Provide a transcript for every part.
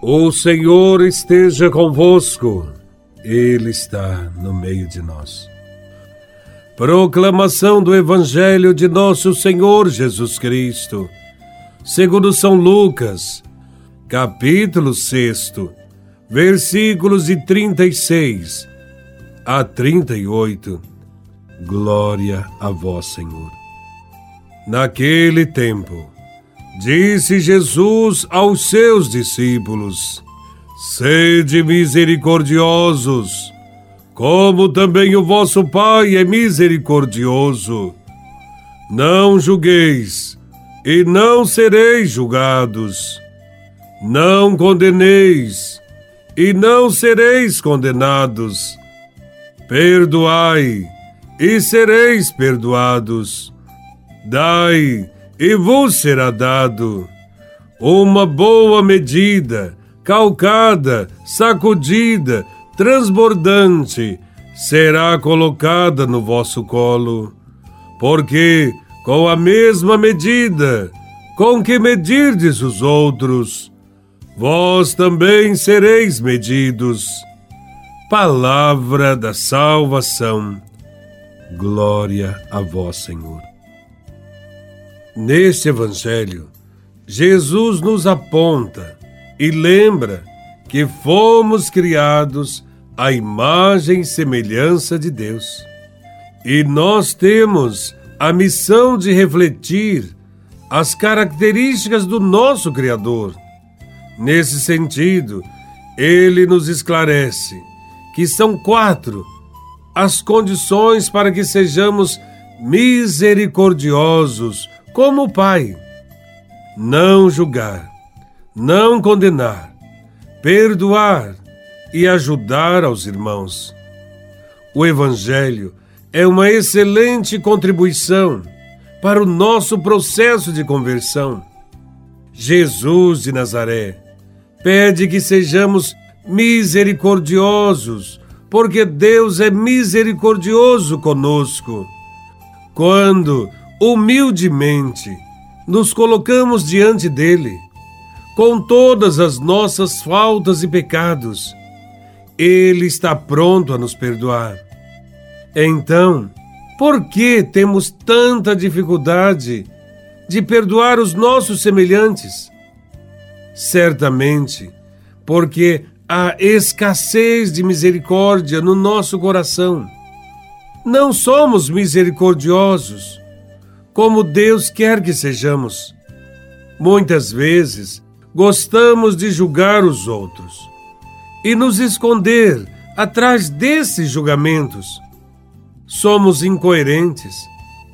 O Senhor esteja convosco, Ele está no meio de nós. Proclamação do Evangelho de Nosso Senhor Jesus Cristo, segundo São Lucas, capítulo 6, versículos de 36 a 38. Glória a Vós, Senhor. Naquele tempo, Disse Jesus aos seus discípulos: Sede misericordiosos, como também o vosso Pai é misericordioso. Não julgueis, e não sereis julgados. Não condeneis, e não sereis condenados. Perdoai, e sereis perdoados. Dai, e vos será dado uma boa medida, calcada, sacudida, transbordante, será colocada no vosso colo. Porque com a mesma medida com que medirdes os outros, vós também sereis medidos. Palavra da salvação. Glória a vós, Senhor. Neste Evangelho, Jesus nos aponta e lembra que fomos criados à imagem e semelhança de Deus. E nós temos a missão de refletir as características do nosso Criador. Nesse sentido, ele nos esclarece que são quatro as condições para que sejamos misericordiosos como o Pai. Não julgar, não condenar, perdoar e ajudar aos irmãos. O Evangelho é uma excelente contribuição para o nosso processo de conversão. Jesus de Nazaré pede que sejamos misericordiosos, porque Deus é misericordioso conosco. Quando humildemente nos colocamos diante dele, com todas as nossas faltas e pecados. Ele está pronto a nos perdoar. Então, por que temos tanta dificuldade de perdoar os nossos semelhantes? Certamente, porque há escassez de misericórdia no nosso coração. Não somos misericordiosos como Deus quer que sejamos. Muitas vezes gostamos de julgar os outros e nos esconder atrás desses julgamentos. Somos incoerentes,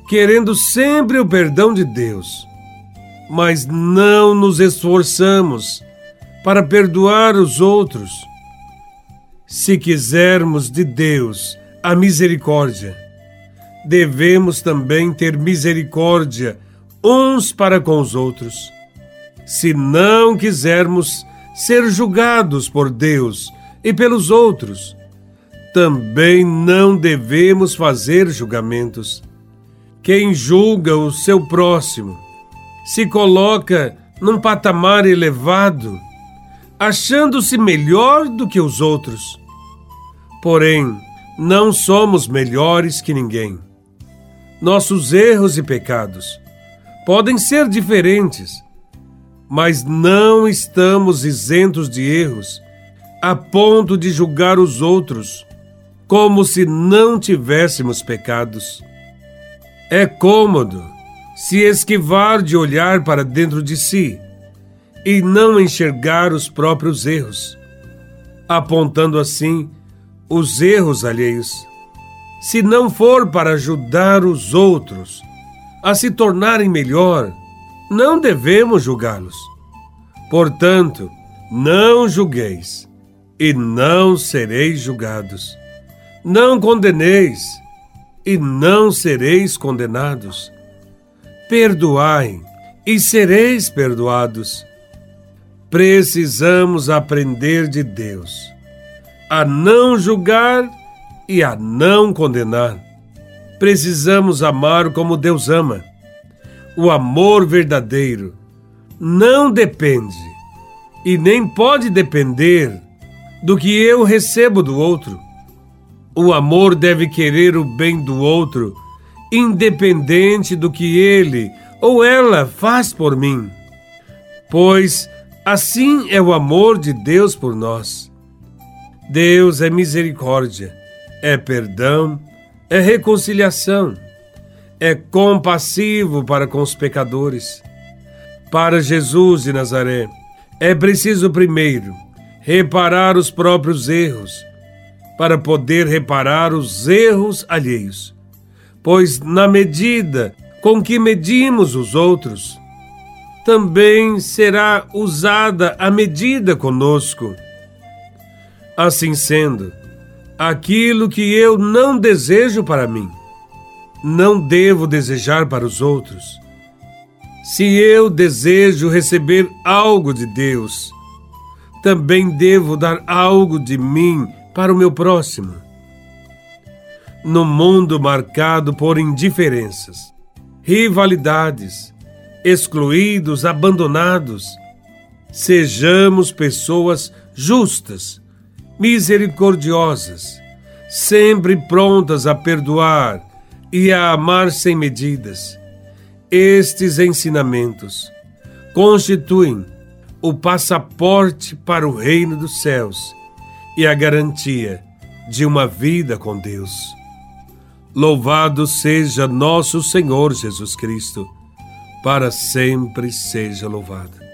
querendo sempre o perdão de Deus, mas não nos esforçamos para perdoar os outros. Se quisermos de Deus a misericórdia, devemos também ter misericórdia uns para com os outros. Se não quisermos ser julgados por Deus e pelos outros, também não devemos fazer julgamentos. Quem julga o seu próximo se coloca num patamar elevado, achando-se melhor do que os outros. Porém, não somos melhores que ninguém nossos erros e pecados. Podem ser diferentes, mas não estamos isentos de erros a ponto de julgar os outros como se não tivéssemos pecados. É cômodo se esquivar de olhar para dentro de si e não enxergar os próprios erros, apontando assim os erros alheios se não for para ajudar os outros a se tornarem melhor, não devemos julgá-los. Portanto, não julgueis, e não sereis julgados. Não condeneis, e não sereis condenados. Perdoai, e sereis perdoados. Precisamos aprender de Deus a não julgar e a não condenar. Precisamos amar como Deus ama. O amor verdadeiro não depende e nem pode depender do que eu recebo do outro. O amor deve querer o bem do outro, independente do que ele ou ela faz por mim, pois assim é o amor de Deus por nós. Deus é misericórdia, é perdão, é reconciliação, é compassivo para com os pecadores. Para Jesus de Nazaré, é preciso primeiro reparar os próprios erros, para poder reparar os erros alheios. Pois, na medida com que medimos os outros, também será usada a medida conosco. Assim sendo, aquilo que eu não desejo para mim, não devo desejar para os outros. Se eu desejo receber algo de Deus, também devo dar algo de mim para o meu próximo. No mundo marcado por indiferenças, rivalidades, excluídos, abandonados, sejamos pessoas justas, misericordiosas, sempre prontas a perdoar e a amar sem medidas. Estes ensinamentos constituem o passaporte para o reino dos céus e a garantia de uma vida com Deus. Louvado seja nosso Senhor Jesus Cristo, para sempre seja louvado.